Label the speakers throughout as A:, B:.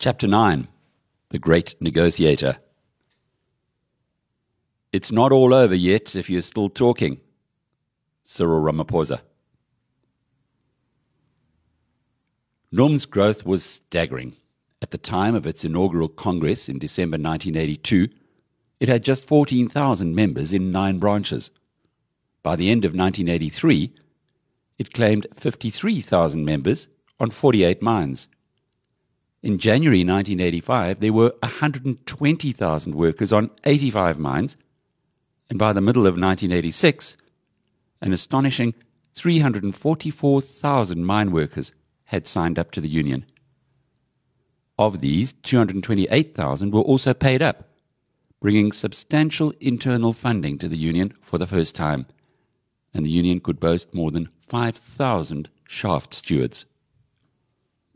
A: Chapter 9 The Great Negotiator. It's not all over yet if you're still talking. Cyril Ramaphosa. NUM's growth was staggering. At the time of its inaugural Congress in December 1982, it had just 14,000 members in nine branches. By the end of 1983, it claimed 53,000 members on 48 mines. In January 1985, there were 120,000 workers on 85 mines, and by the middle of 1986, an astonishing 344,000 mine workers had signed up to the union. Of these, 228,000 were also paid up, bringing substantial internal funding to the union for the first time, and the union could boast more than 5,000 shaft stewards.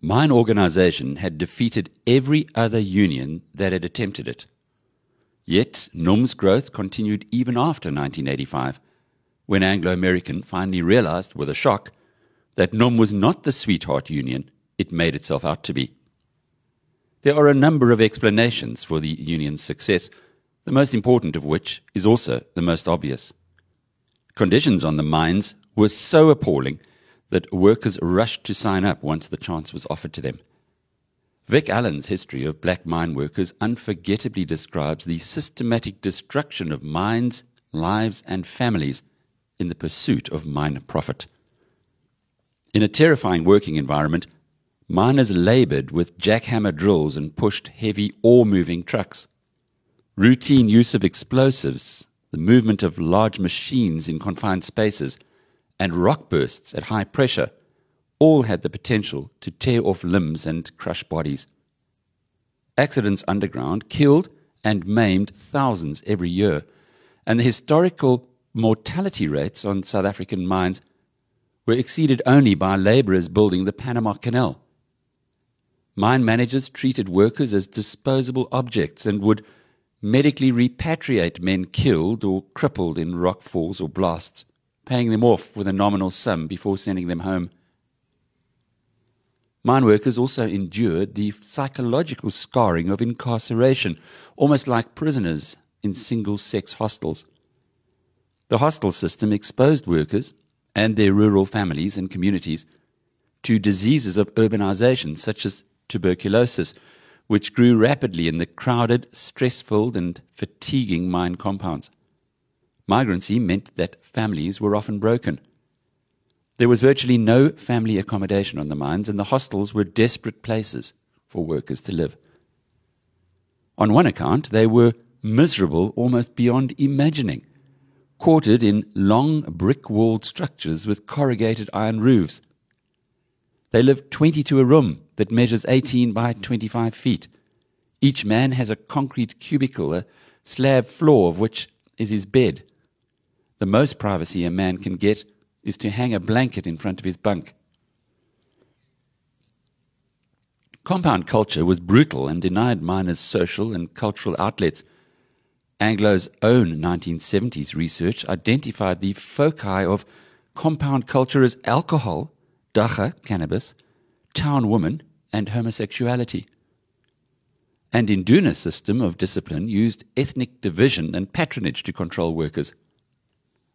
A: Mine organization had defeated every other union that had attempted it. Yet NUM's growth continued even after 1985, when Anglo American finally realized with a shock that NUM was not the sweetheart union it made itself out to be. There are a number of explanations for the union's success, the most important of which is also the most obvious. Conditions on the mines were so appalling that workers rushed to sign up once the chance was offered to them. Vic Allen's history of black mine workers unforgettably describes the systematic destruction of mines, lives, and families in the pursuit of mine profit. In a terrifying working environment, miners labored with jackhammer drills and pushed heavy ore moving trucks. Routine use of explosives, the movement of large machines in confined spaces, and rock bursts at high pressure all had the potential to tear off limbs and crush bodies. Accidents underground killed and maimed thousands every year, and the historical mortality rates on South African mines were exceeded only by laborers building the Panama Canal. Mine managers treated workers as disposable objects and would medically repatriate men killed or crippled in rock falls or blasts, paying them off with a nominal sum before sending them home. Mine workers also endured the psychological scarring of incarceration, almost like prisoners in single sex hostels. The hostel system exposed workers and their rural families and communities to diseases of urbanization, such as tuberculosis, which grew rapidly in the crowded, stress-filled, and fatiguing mine compounds. Migrancy meant that families were often broken. There was virtually no family accommodation on the mines, and the hostels were desperate places for workers to live. On one account, they were miserable almost beyond imagining quartered in long brick walled structures with corrugated iron roofs. They live 20 to a room that measures 18 by 25 feet. Each man has a concrete cubicle, a slab floor of which is his bed. The most privacy a man can get is to hang a blanket in front of his bunk. Compound culture was brutal and denied miners social and cultural outlets. Anglo's own 1970s research identified the foci of compound culture as alcohol, dagga, cannabis, town woman, and homosexuality. And Induna's system of discipline used ethnic division and patronage to control workers.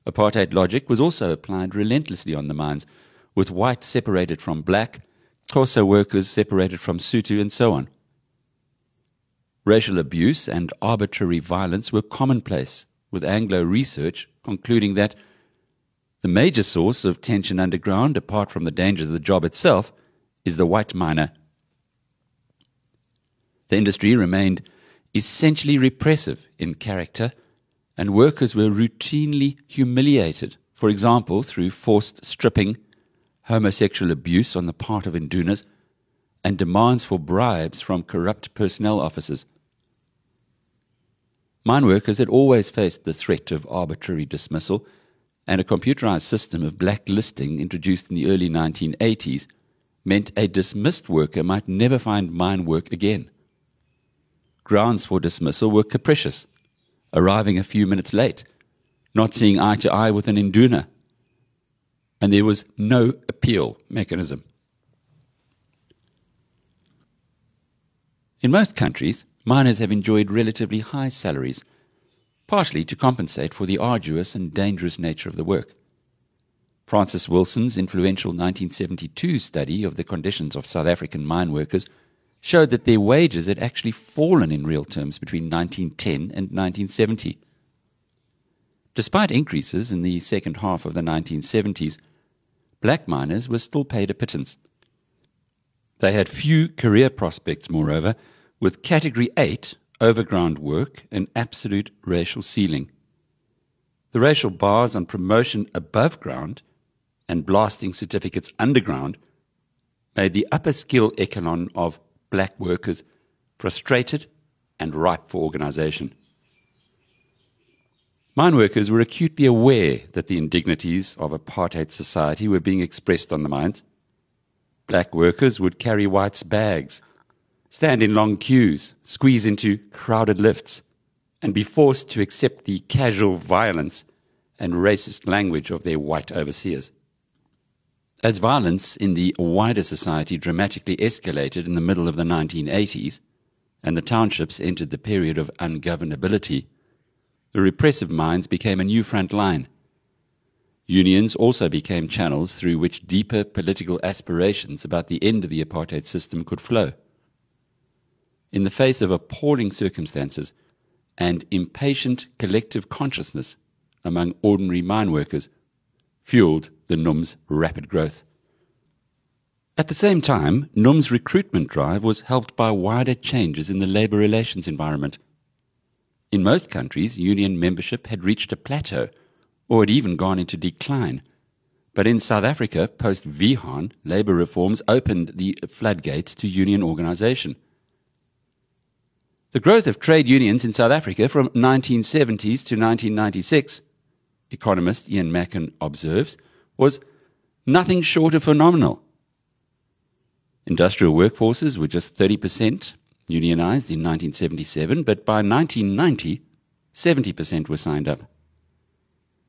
A: Apartheid logic was also applied relentlessly on the mines, with white separated from black, Xhosa workers separated from Sotho, and so on. Racial abuse and arbitrary violence were commonplace, with Anglo research concluding that the major source of tension underground, apart from the dangers of the job itself, is the white miner. The industry remained essentially repressive in character, and workers were routinely humiliated, for example, through forced stripping, homosexual abuse on the part of indunas, and demands for bribes from corrupt personnel officers. Mine workers had always faced the threat of arbitrary dismissal, and a computerized system of blacklisting introduced in the early 1980s meant a dismissed worker might never find mine work again. Grounds for dismissal were capricious, arriving a few minutes late, not seeing eye to eye with an induna, and there was no appeal mechanism. In most countries, miners have enjoyed relatively high salaries, partially to compensate for the arduous and dangerous nature of the work. Francis Wilson's influential 1972 study of the conditions of South African mine workers showed that their wages had actually fallen in real terms between 1910 and 1970. Despite increases in the second half of the 1970s, black miners were still paid a pittance. They had few career prospects, moreover, with Category 8 overground work an absolute racial ceiling. The racial bars on promotion above ground and blasting certificates underground made the upper skill echelon of black workers frustrated and ripe for organization. Mine workers were acutely aware that the indignities of apartheid society were being expressed on the mines. Black workers would carry whites' bags, stand in long queues, squeeze into crowded lifts, and be forced to accept the casual violence and racist language of their white overseers. As violence in the wider society dramatically escalated in the middle of the 1980s, and the townships entered the period of ungovernability, the repressive mines became a new front line. Unions also became channels through which deeper political aspirations about the end of the apartheid system could flow. In the face of appalling circumstances and impatient collective consciousness among ordinary mine workers, fueled the NUM's rapid growth. At the same time, NUM's recruitment drive was helped by wider changes in the labour relations environment. In most countries, union membership had reached a plateau or had even gone into decline. But in South Africa, post Wiehahn, labour reforms opened the floodgates to union organisation. The growth of trade unions in South Africa from 1970s to 1996, economist Ian Macun observes, was nothing short of phenomenal. Industrial workforces were just 30% unionized in 1977, but by 1990, 70% were signed up.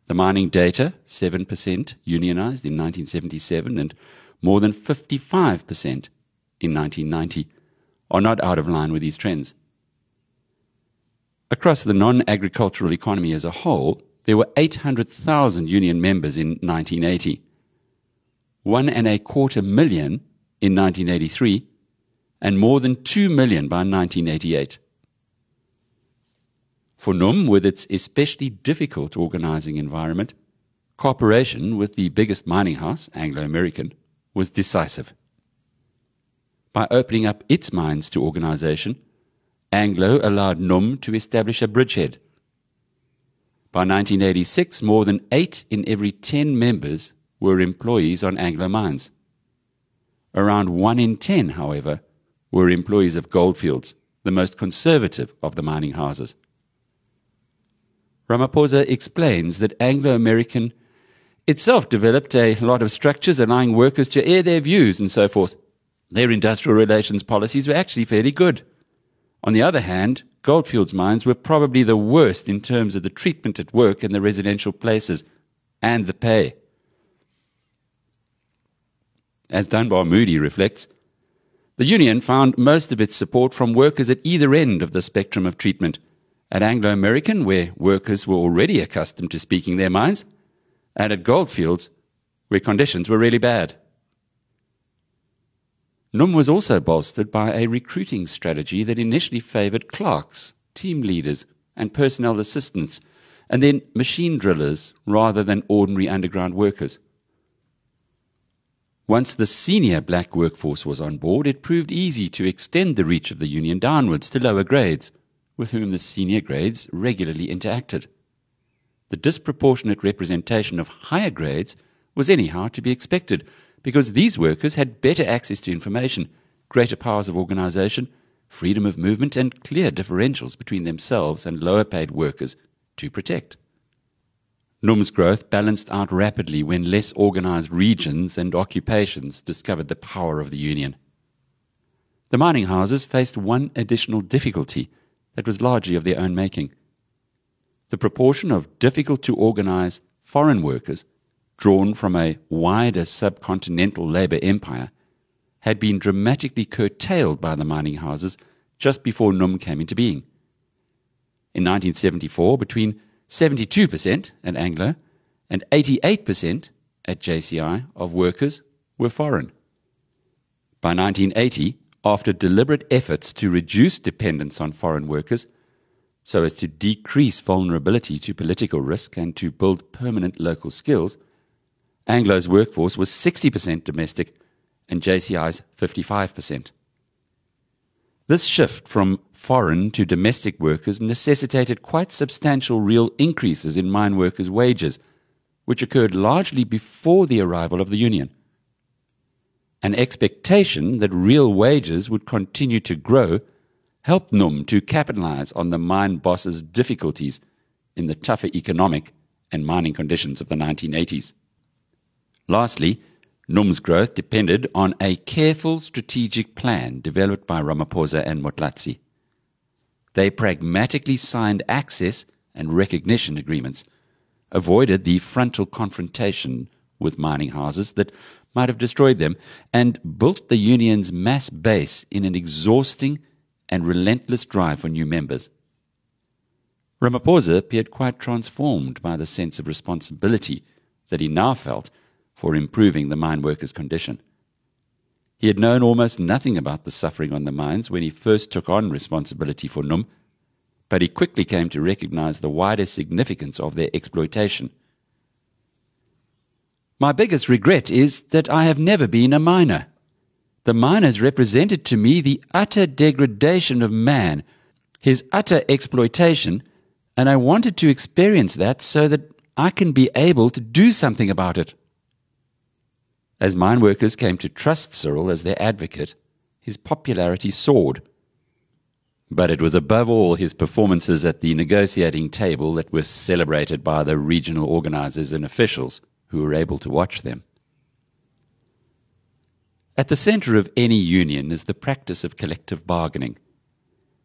A: The mining data, 7% unionized in 1977 and more than 55% in 1990, are not out of line with these trends. Across the non agricultural economy as a whole, there were 800,000 union members in 1980, one and a quarter million in 1983, and more than 2 million by 1988. For NUM, with its especially difficult organizing environment, cooperation with the biggest mining house, Anglo American, was decisive. By opening up its mines to organization, Anglo allowed NUM to establish a bridgehead by 1986, more than 8 in every 10 members were employees on Anglo Mines. Around 1 in 10, however, were employees of Goldfields, the most conservative of the mining houses. Ramaphosa explains that Anglo American itself developed a lot of structures allowing workers to air their views and so forth. Their industrial relations policies were actually fairly good. On the other hand, Goldfields mines were probably the worst in terms of the treatment at work in the residential places and the pay. As Dunbar Moodie reflects, the union found most of its support from workers at either end of the spectrum of treatment. At Anglo American, where workers were already accustomed to speaking their minds, and at Goldfields, where conditions were really bad. NUM was also bolstered by a recruiting strategy that initially favored clerks, team leaders, and personnel assistants, and then machine drillers rather than ordinary underground workers. Once the senior black workforce was on board, it proved easy to extend the reach of the union downwards to lower grades, with whom the senior grades regularly interacted. The disproportionate representation of higher grades was anyhow to be expected, because these workers had better access to information, greater powers of organization, freedom of movement, and clear differentials between themselves and lower paid workers to protect. NUM's growth balanced out rapidly when less organized regions and occupations discovered the power of the union. The mining houses faced one additional difficulty that was largely of their own making. The proportion of difficult to organize foreign workers drawn from a wider subcontinental labour empire, had been dramatically curtailed by the mining houses just before NUM came into being. In 1974, between 72% at Anglo and 88% at JCI of workers were foreign. By 1980, after deliberate efforts to reduce dependence on foreign workers, so as to decrease vulnerability to political risk and to build permanent local skills, Anglo's workforce was 60% domestic and JCI's 55%. This shift from foreign to domestic workers necessitated quite substantial real increases in mine workers' wages, which occurred largely before the arrival of the Union. An expectation that real wages would continue to grow helped NUM to capitalize on the mine bosses' difficulties in the tougher economic and mining conditions of the 1980s. Lastly, NUM's growth depended on a careful strategic plan developed by Ramaphosa and Motlatsi. They pragmatically signed access and recognition agreements, avoided the frontal confrontation with mining houses that might have destroyed them, and built the union's mass base in an exhausting and relentless drive for new members. Ramaphosa appeared quite transformed by the sense of responsibility that he now felt for improving the mine workers' condition. He had known almost nothing about the suffering on the mines when he first took on responsibility for NUM, but he quickly came to recognize the wider significance of their exploitation. My biggest regret is that I have never been a miner. The miners represented to me the utter degradation of man, his utter exploitation, and I wanted to experience that so that I can be able to do something about it. As mine workers came to trust Cyril as their advocate, his popularity soared. But it was above all his performances at the negotiating table that were celebrated by the regional organizers and officials who were able to watch them. At the center of any union is the practice of collective bargaining.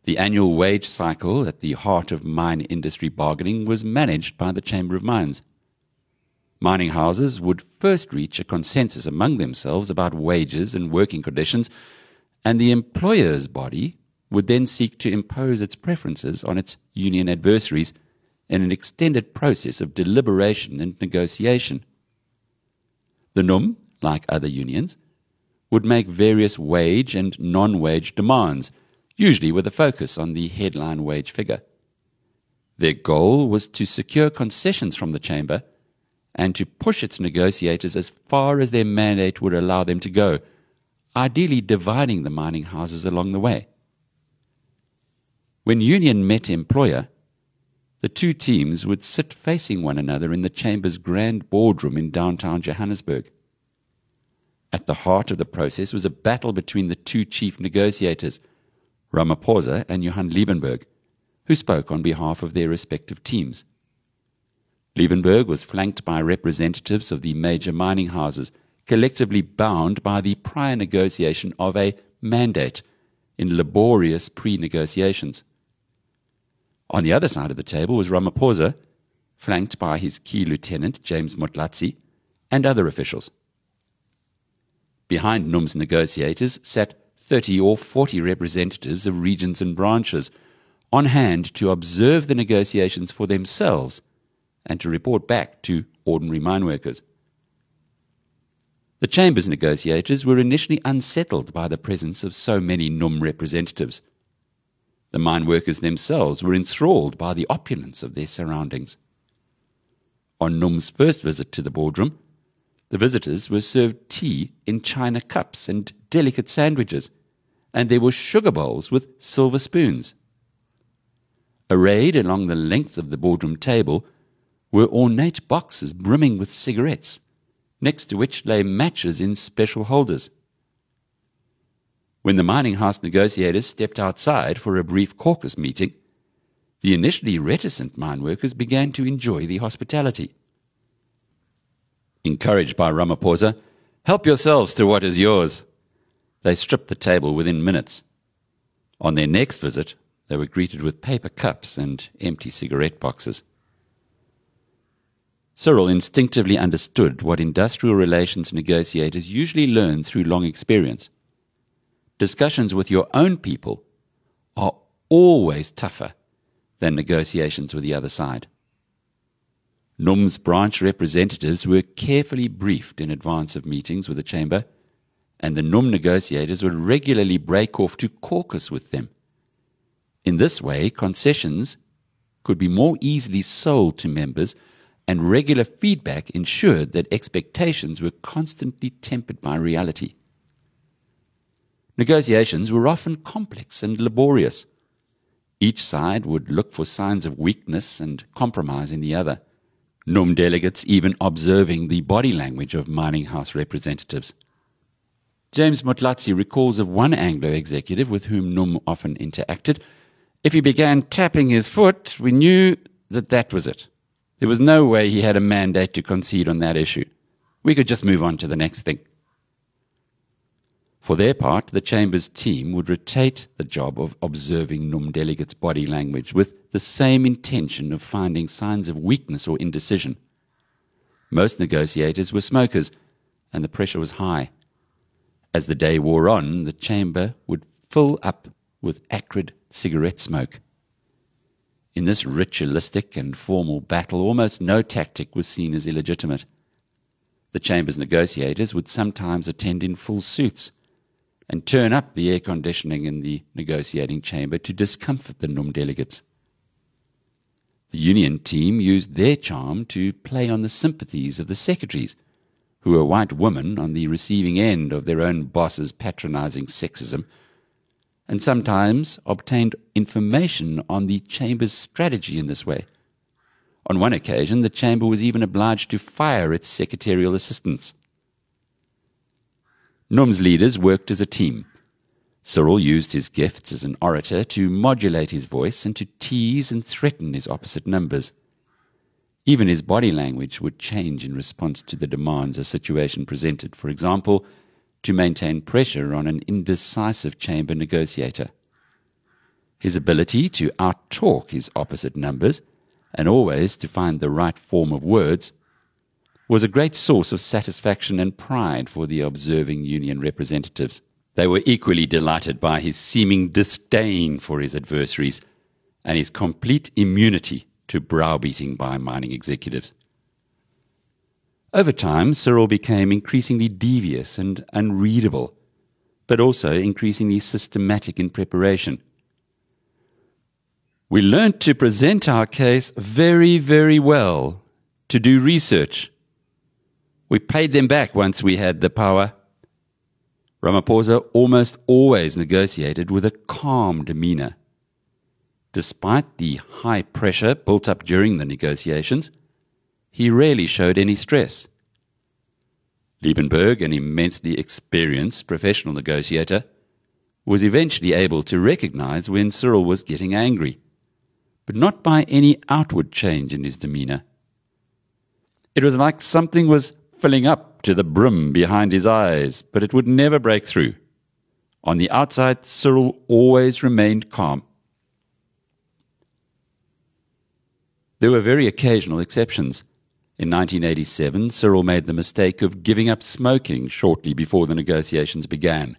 A: The annual wage cycle at the heart of mine industry bargaining was managed by the Chamber of Mines. Mining houses would first reach a consensus among themselves about wages and working conditions, and the employer's body would then seek to impose its preferences on its union adversaries in an extended process of deliberation and negotiation. The NUM, like other unions, would make various wage and non wage demands, usually with a focus on the headline wage figure. Their goal was to secure concessions from the chamber and to push its negotiators as far as their mandate would allow them to go, ideally dividing the mining houses along the way. When union met employer, the two teams would sit facing one another in the chamber's grand boardroom in downtown Johannesburg. At the heart of the process was a battle between the two chief negotiators, Ramaphosa and Johann Liebenberg, who spoke on behalf of their respective teams. Liebenberg was flanked by representatives of the major mining houses, collectively bound by the prior negotiation of a mandate in laborious pre negotiations. On the other side of the table was Ramaphosa, flanked by his key lieutenant, James Motlatsi, and other officials. Behind NUM's negotiators sat 30 or 40 representatives of regions and branches on hand to observe the negotiations for themselves and to report back to ordinary mine workers. The Chamber's negotiators were initially unsettled by the presence of so many NUM representatives. The mine workers themselves were enthralled by the opulence of their surroundings. On NUM's first visit to the boardroom, the visitors were served tea in china cups and delicate sandwiches, and there were sugar bowls with silver spoons. Arrayed along the length of the boardroom table were ornate boxes brimming with cigarettes, next to which lay matches in special holders. When the mining house negotiators stepped outside for a brief caucus meeting, the initially reticent mine workers began to enjoy the hospitality. Encouraged by Ramaphosa, help yourselves to what is yours. They stripped the table within minutes. On their next visit, they were greeted with paper cups and empty cigarette boxes. Cyril instinctively understood what industrial relations negotiators usually learn through long experience. Discussions with your own people are always tougher than negotiations with the other side. NUM's branch representatives were carefully briefed in advance of meetings with the chamber, and the NUM negotiators would regularly break off to caucus with them. In this way, concessions could be more easily sold to members, and regular feedback ensured that expectations were constantly tempered by reality. Negotiations were often complex and laborious. Each side would look for signs of weakness and compromise in the other. NUM delegates even observing the body language of mining house representatives. James Motlatsi recalls of one Anglo executive with whom NUM often interacted. If he began tapping his foot, we knew that that was it. There was no way he had a mandate to concede on that issue. We could just move on to the next thing. For their part, the Chamber's team would rotate the job of observing NUM delegates' body language with the same intention of finding signs of weakness or indecision. Most negotiators were smokers, and the pressure was high. As the day wore on, the chamber would fill up with acrid cigarette smoke. In this ritualistic and formal battle, almost no tactic was seen as illegitimate. The chamber's negotiators would sometimes attend in full suits and turn up the air conditioning in the negotiating chamber to discomfort the NUM delegates. The union team used their charm to play on the sympathies of the secretaries, who were white women on the receiving end of their own boss's patronizing sexism, and sometimes obtained information on the chamber's strategy in this way. On one occasion, the chamber was even obliged to fire its secretarial assistants. NUM's leaders worked as a team. Cyril used his gifts as an orator to modulate his voice and to tease and threaten his opposite numbers. Even his body language would change in response to the demands a situation presented. For example, to maintain pressure on an indecisive chamber negotiator. His ability to outtalk his opposite numbers and always to find the right form of words was a great source of satisfaction and pride for the observing union representatives. They were equally delighted by his seeming disdain for his adversaries and his complete immunity to browbeating by mining executives. Over time, Cyril became increasingly devious and unreadable, but also increasingly systematic in preparation. We learnt to present our case very, very well, to do research, we paid them back once we had the power. Ramaphosa almost always negotiated with a calm demeanor. Despite the high pressure built up during the negotiations, he rarely showed any stress. Liebenberg, an immensely experienced professional negotiator, was eventually able to recognize when Cyril was getting angry, but not by any outward change in his demeanor. It was like something was filling up to the brim behind his eyes, but it would never break through. On the outside, Cyril always remained calm. There were very occasional exceptions. In 1987, Cyril made the mistake of giving up smoking shortly before the negotiations began.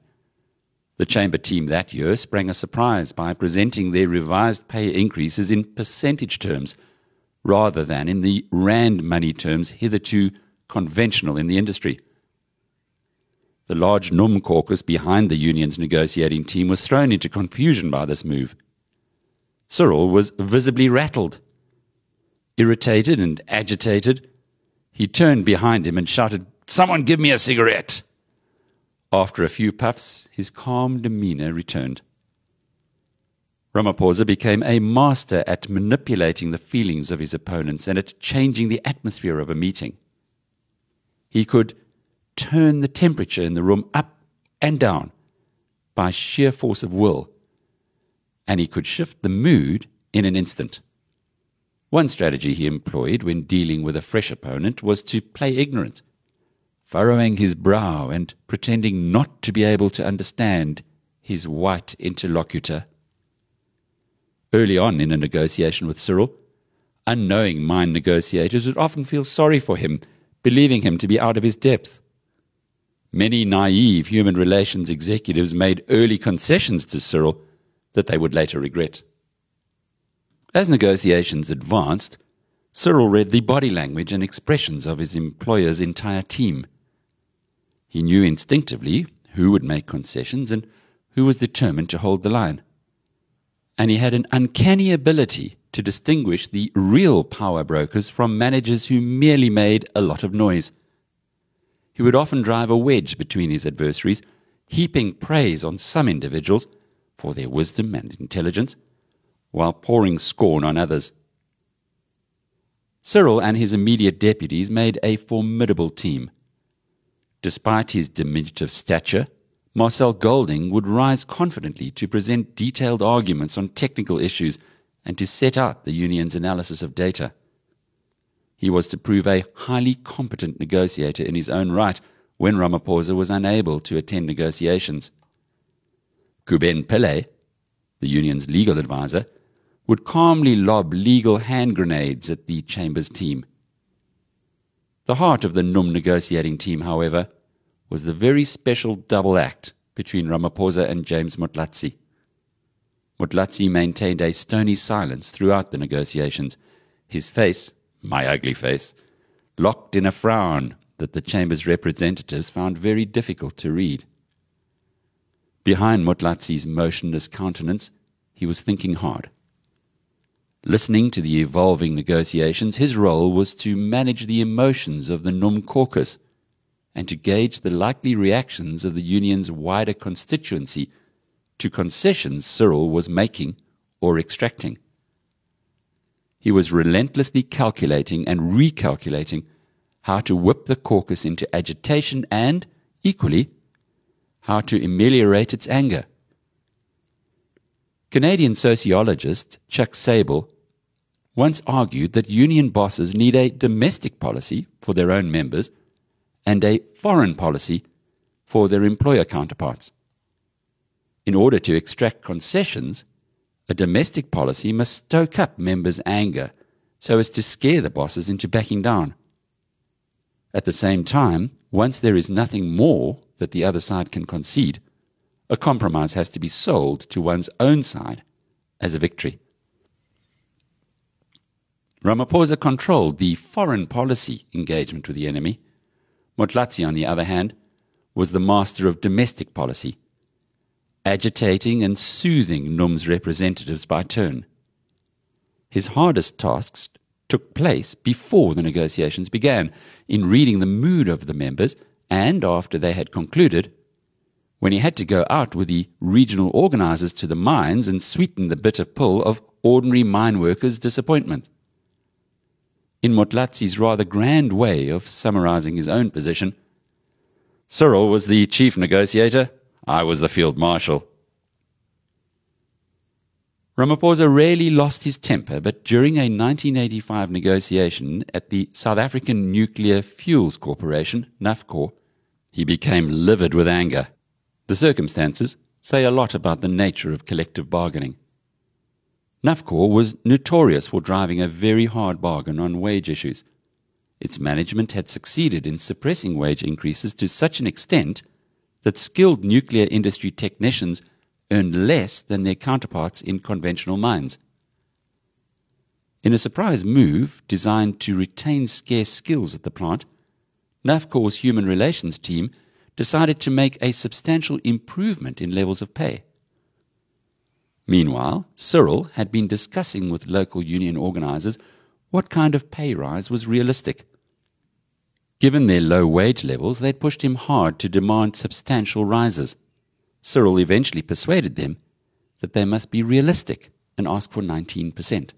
A: The chamber team that year sprang a surprise by presenting their revised pay increases in percentage terms rather than in the rand money terms hitherto conventional in the industry. The large NUM caucus behind the union's negotiating team was thrown into confusion by this move. Cyril was visibly rattled. Irritated and agitated, he turned behind him and shouted, Someone give me a cigarette! After a few puffs, his calm demeanor returned. Ramaphosa became a master at manipulating the feelings of his opponents and at changing the atmosphere of a meeting. He could turn the temperature in the room up and down by sheer force of will, and he could shift the mood in an instant. One strategy he employed when dealing with a fresh opponent was to play ignorant, furrowing his brow and pretending not to be able to understand his white interlocutor. Early on in a negotiation with Cyril, unknowing mine negotiators would often feel sorry for him believing him to be out of his depth. Many naive human relations executives made early concessions to Cyril that they would later regret. As negotiations advanced, Cyril read the body language and expressions of his employer's entire team. He knew instinctively who would make concessions and who was determined to hold the line. And he had an uncanny ability to distinguish the real power brokers from managers who merely made a lot of noise. He would often drive a wedge between his adversaries, heaping praise on some individuals for their wisdom and intelligence, while pouring scorn on others. Cyril and his immediate deputies made a formidable team. Despite his diminutive stature, Marcel Golding would rise confidently to present detailed arguments on technical issues and to set out the union's analysis of data. He was to prove a highly competent negotiator in his own right when Ramaphosa was unable to attend negotiations. Kuben Pillay, the union's legal adviser, would calmly lob legal hand grenades at the Chamber's team. The heart of the NUM negotiating team, however, was the very special double act between Ramaphosa and James Motlatsi. Motlatsi maintained a stony silence throughout the negotiations, his face, my ugly face, locked in a frown that the Chamber's representatives found very difficult to read. Behind Motlatsi's motionless countenance, he was thinking hard. Listening to the evolving negotiations, his role was to manage the emotions of the NUM caucus and to gauge the likely reactions of the union's wider constituency to concessions Cyril was making or extracting. He was relentlessly calculating and recalculating how to whip the caucus into agitation and, equally, how to ameliorate its anger. Canadian sociologist Chuck Sabel once argued that union bosses need a domestic policy for their own members and a foreign policy for their employer counterparts. In order to extract concessions, a domestic policy must stoke up members' anger so as to scare the bosses into backing down. At the same time, once there is nothing more that the other side can concede, a compromise has to be sold to one's own side as a victory. Ramaphosa controlled the foreign policy engagement with the enemy. Motlatsi, on the other hand, was the master of domestic policy, agitating and soothing NUM's representatives by turn. His hardest tasks took place before the negotiations began, in reading the mood of the members, and after they had concluded, when he had to go out with the regional organizers to the mines and sweeten the bitter pill of ordinary mine workers' disappointment. In Motlatsi's rather grand way of summarizing his own position, Cyril was the chief negotiator, I was the field marshal. Ramaphosa rarely lost his temper, but during a 1985 negotiation at the South African Nuclear Fuels Corporation, NUFCOR, he became livid with anger. The circumstances say a lot about the nature of collective bargaining. NUFCOR was notorious for driving a very hard bargain on wage issues. Its management had succeeded in suppressing wage increases to such an extent that skilled nuclear industry technicians earned less than their counterparts in conventional mines. In a surprise move designed to retain scarce skills at the plant, NUFCOR's human relations team decided to make a substantial improvement in levels of pay. Meanwhile, Cyril had been discussing with local union organizers what kind of pay rise was realistic. Given their low wage levels, they'd pushed him hard to demand substantial rises. Cyril eventually persuaded them that they must be realistic and ask for 19%.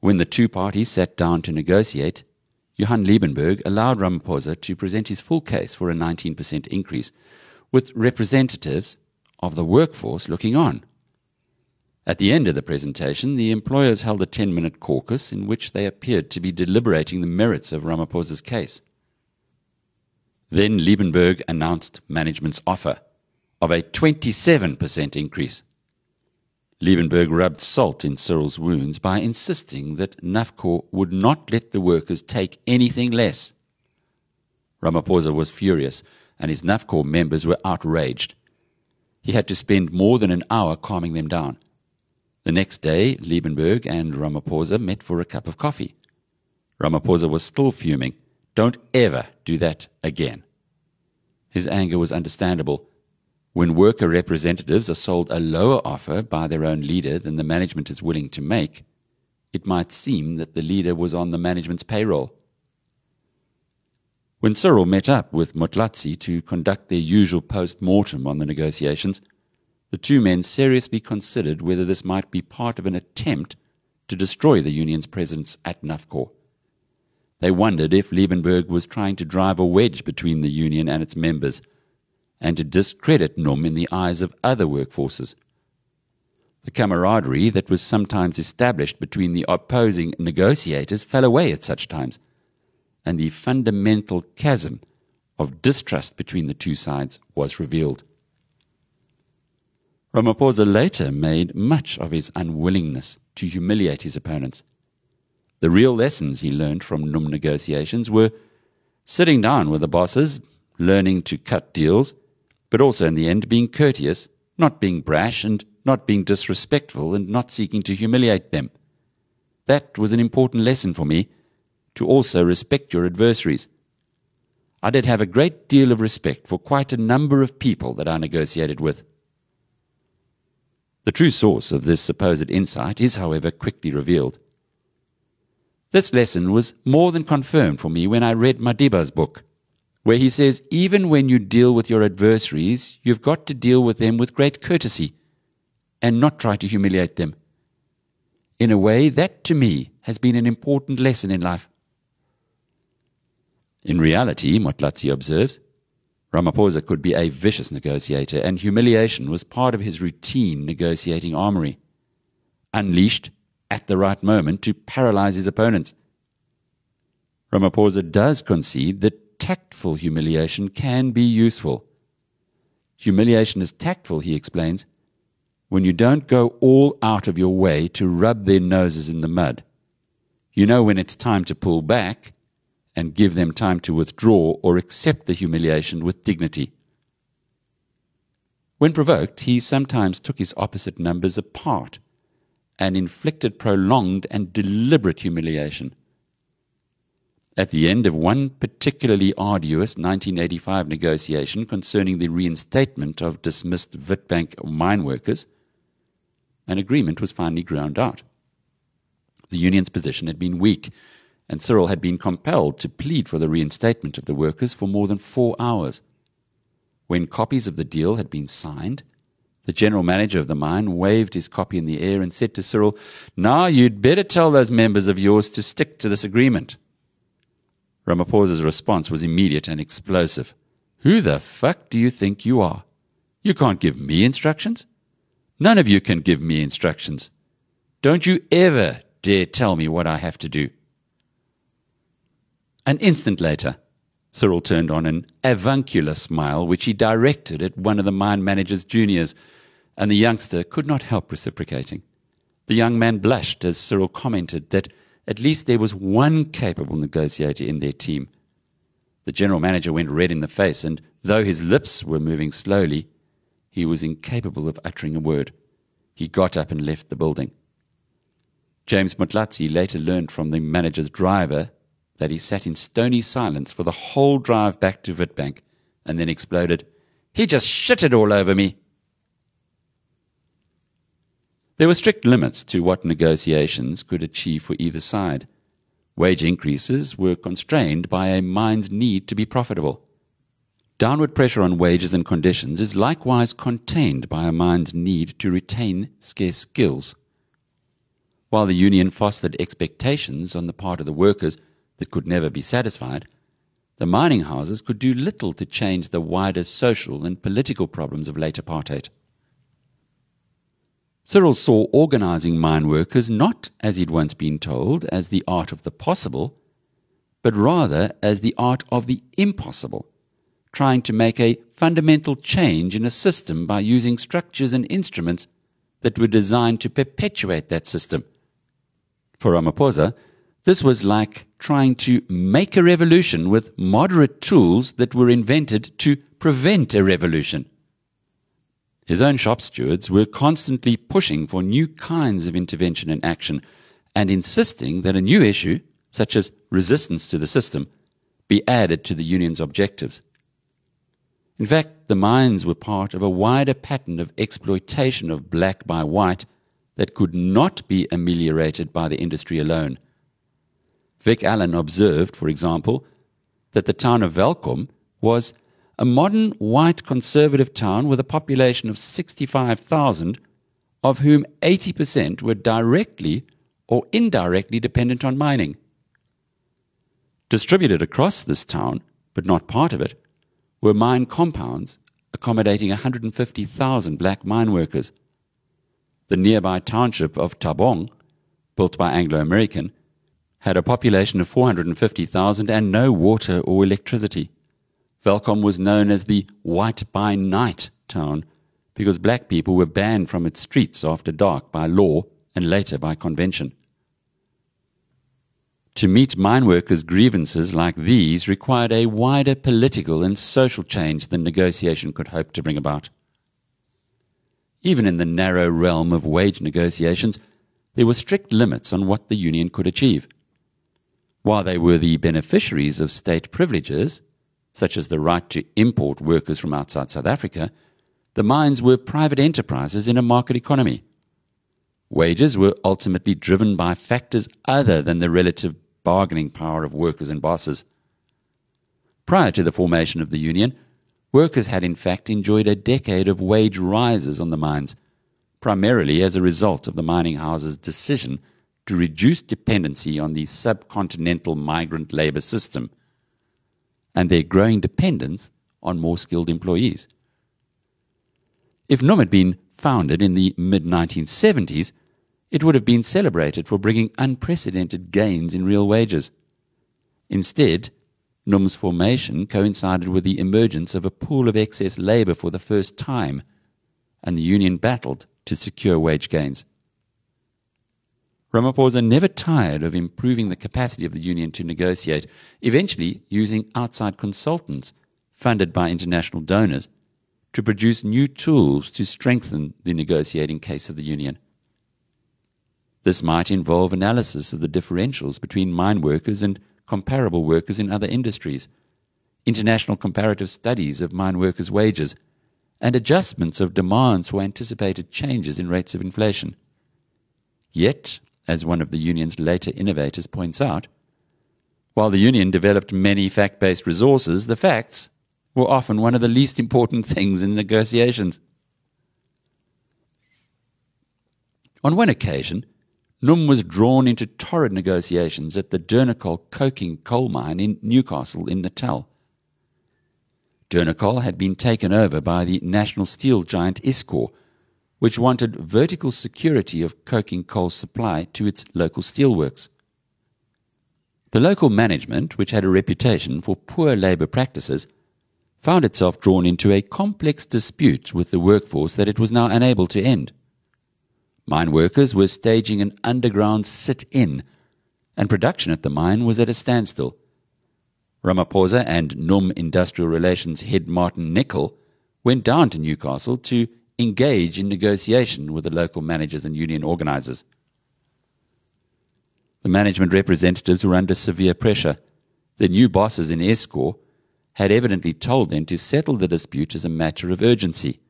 A: When the two parties sat down to negotiate, Johann Liebenberg allowed Ramaphosa to present his full case for a 19% increase, with representatives of the workforce looking on. At the end of the presentation, the employers held a 10 minute caucus in which they appeared to be deliberating the merits of Ramaphosa's case. Then Liebenberg announced management's offer of a 27% increase. Liebenberg rubbed salt in Cyril's wounds by insisting that NUFCOR would not let the workers take anything less. Ramaphosa was furious, and his NUFCOR members were outraged. he had to spend more than an hour calming them down. The next day, Liebenberg and Ramaphosa met for a cup of coffee. Ramaphosa was still fuming. Don't ever do that again. His anger was understandable. When worker representatives are sold a lower offer by their own leader than the management is willing to make, it might seem that the leader was on the management's payroll. When Cyril met up with Motlatsi to conduct their usual post mortem on the negotiations, the two men seriously considered whether this might be part of an attempt to destroy the union's presence at Nufcor. They wondered if Liebenberg was trying to drive a wedge between the union and its members and to discredit NUM in the eyes of other workforces. The camaraderie that was sometimes established between the opposing negotiators fell away at such times, and the fundamental chasm of distrust between the two sides was revealed. Ramaphosa later made much of his unwillingness to humiliate his opponents. The real lessons he learned from NUM negotiations were sitting down with the bosses, learning to cut deals, but also in the end being courteous, not being brash, and not being disrespectful, and not seeking to humiliate them. That was an important lesson for me, to also respect your adversaries. I did have a great deal of respect for quite a number of people that I negotiated with. The true source of this supposed insight is, however, quickly revealed. This lesson was more than confirmed for me when I read Madiba's book, where he says even when you deal with your adversaries, you've got to deal with them with great courtesy and not try to humiliate them. In a way, that to me has been an important lesson in life. In reality, Motlatsi observes, Ramaphosa could be a vicious negotiator, and humiliation was part of his routine negotiating armory. Unleashed, at the right moment to paralyze his opponents. Ramaphosa does concede that tactful humiliation can be useful. Humiliation is tactful, he explains, when you don't go all out of your way to rub their noses in the mud. You know when it's time to pull back and give them time to withdraw or accept the humiliation with dignity. When provoked, he sometimes took his opposite numbers apart and inflicted prolonged and deliberate humiliation. At the end of one particularly arduous 1985 negotiation concerning the reinstatement of dismissed Witbank mine workers, an agreement was finally ground out. The union's position had been weak, and Cyril had been compelled to plead for the reinstatement of the workers for more than four hours. When copies of the deal had been signed, the general manager of the mine waved his copy in the air and said to Cyril, Now you'd better tell those members of yours to stick to this agreement. Ramaphosa's response was immediate and explosive. Who the fuck do you think you are? You can't give me instructions. None of you can give me instructions. Don't you ever dare tell me what I have to do. An instant later, Cyril turned on an avuncular smile, which he directed at one of the mine manager's juniors and the youngster could not help reciprocating. The young man blushed as Cyril commented that at least there was one capable negotiator in their team. The general manager went red in the face, and though his lips were moving slowly, he was incapable of uttering a word. He got up and left the building. James Motlatsi later learned from the manager's driver that he sat in stony silence for the whole drive back to Witbank and then exploded, He just shitted all over me. There were strict limits to what negotiations could achieve for either side. Wage increases were constrained by a mine's need to be profitable. Downward pressure on wages and conditions is likewise contained by a mine's need to retain scarce skills. While the union fostered expectations on the part of the workers that could never be satisfied, the mining houses could do little to change the wider social and political problems of late apartheid. Cyril saw organizing mine workers not, as he'd once been told, as the art of the possible, but rather as the art of the impossible, trying to make a fundamental change in a system by using structures and instruments that were designed to perpetuate that system. For Ramaphosa, this was like trying to make a revolution with moderate tools that were invented to prevent a revolution. His own shop stewards were constantly pushing for new kinds of intervention and action and insisting that a new issue, such as resistance to the system, be added to the union's objectives. In fact, the mines were part of a wider pattern of exploitation of black by white that could not be ameliorated by the industry alone. Vic Allen observed, for example, that the town of Welkom was a modern white conservative town with a population of 65,000, of whom 80% were directly or indirectly dependent on mining. Distributed across this town, but not part of it, were mine compounds accommodating 150,000 black mine workers. The nearby township of Thabong, built by Anglo American, had a population of 450,000 and no water or electricity. Welkom was known as the White by Night town because black people were banned from its streets after dark by law and later by convention. To meet mine workers' grievances like these required a wider political and social change than negotiation could hope to bring about. Even in the narrow realm of wage negotiations, there were strict limits on what the union could achieve. While they were the beneficiaries of state privileges, such as the right to import workers from outside South Africa, the mines were private enterprises in a market economy. Wages were ultimately driven by factors other than the relative bargaining power of workers and bosses. Prior to the formation of the union, workers had in fact enjoyed a decade of wage rises on the mines, primarily as a result of the mining houses' decision to reduce dependency on the subcontinental migrant labor system and their growing dependence on more skilled employees. If NUM had been founded in the mid 1970s, it would have been celebrated for bringing unprecedented gains in real wages. Instead, NUM's formation coincided with the emergence of a pool of excess labor for the first time, and the union battled to secure wage gains. Ramaphosa never tired of improving the capacity of the union to negotiate, eventually using outside consultants funded by international donors to produce new tools to strengthen the negotiating case of the union. This might involve analysis of the differentials between mine workers and comparable workers in other industries, international comparative studies of mine workers' wages, and adjustments of demands for anticipated changes in rates of inflation. Yet, as one of the union's later innovators points out, while the union developed many fact based resources, the facts were often one of the least important things in negotiations. On one occasion, NUM was drawn into torrid negotiations at the Durnacol coking coal mine in Newcastle in Natal. Durnacol had been taken over by the national steel giant Iscor, which wanted vertical security of coking coal supply to its local steelworks. The local management, which had a reputation for poor labour practices, found itself drawn into a complex dispute with the workforce that it was now unable to end. Mine workers were staging an underground sit in, and production at the mine was at a standstill. Ramaphosa and NUM Industrial Relations head Martin Nicol went down to Newcastle to engage in negotiation with the local managers and union organizers. The management representatives were under severe pressure. The new bosses in Iscor had evidently told them to settle the dispute as a matter of urgency.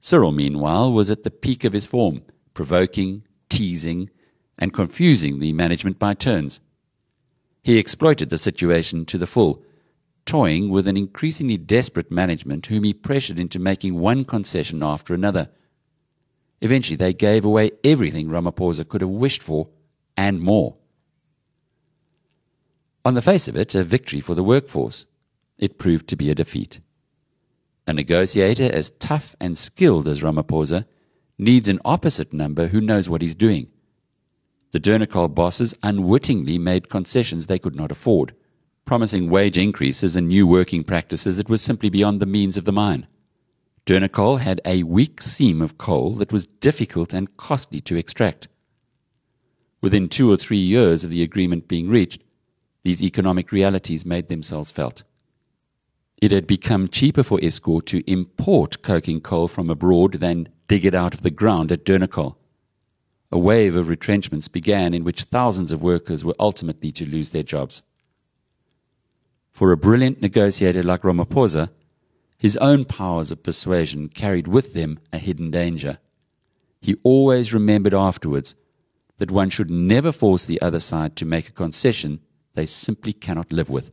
A: Cyril, meanwhile, was at the peak of his form, provoking, teasing, and confusing the management by turns. He exploited the situation to the full, toying with an increasingly desperate management whom he pressured into making one concession after another. Eventually, they gave away everything Ramaphosa could have wished for and more. On the face of it, a victory for the workforce. It proved to be a defeat. A negotiator as tough and skilled as Ramaphosa needs an opposite number who knows what he's doing. The Durnacol bosses unwittingly made concessions they could not afford, promising wage increases and new working practices that was simply beyond the means of the mine. Durnacol had a weak seam of coal that was difficult and costly to extract. Within two or three years of the agreement being reached, these economic realities made themselves felt. It had become cheaper for Eskom to import coking coal from abroad than dig it out of the ground at Durnacol. A wave of retrenchments began in which thousands of workers were ultimately to lose their jobs. For a brilliant negotiator like Ramaphosa, his own powers of persuasion carried with them a hidden danger. He always remembered afterwards that one should never force the other side to make a concession they simply cannot live with.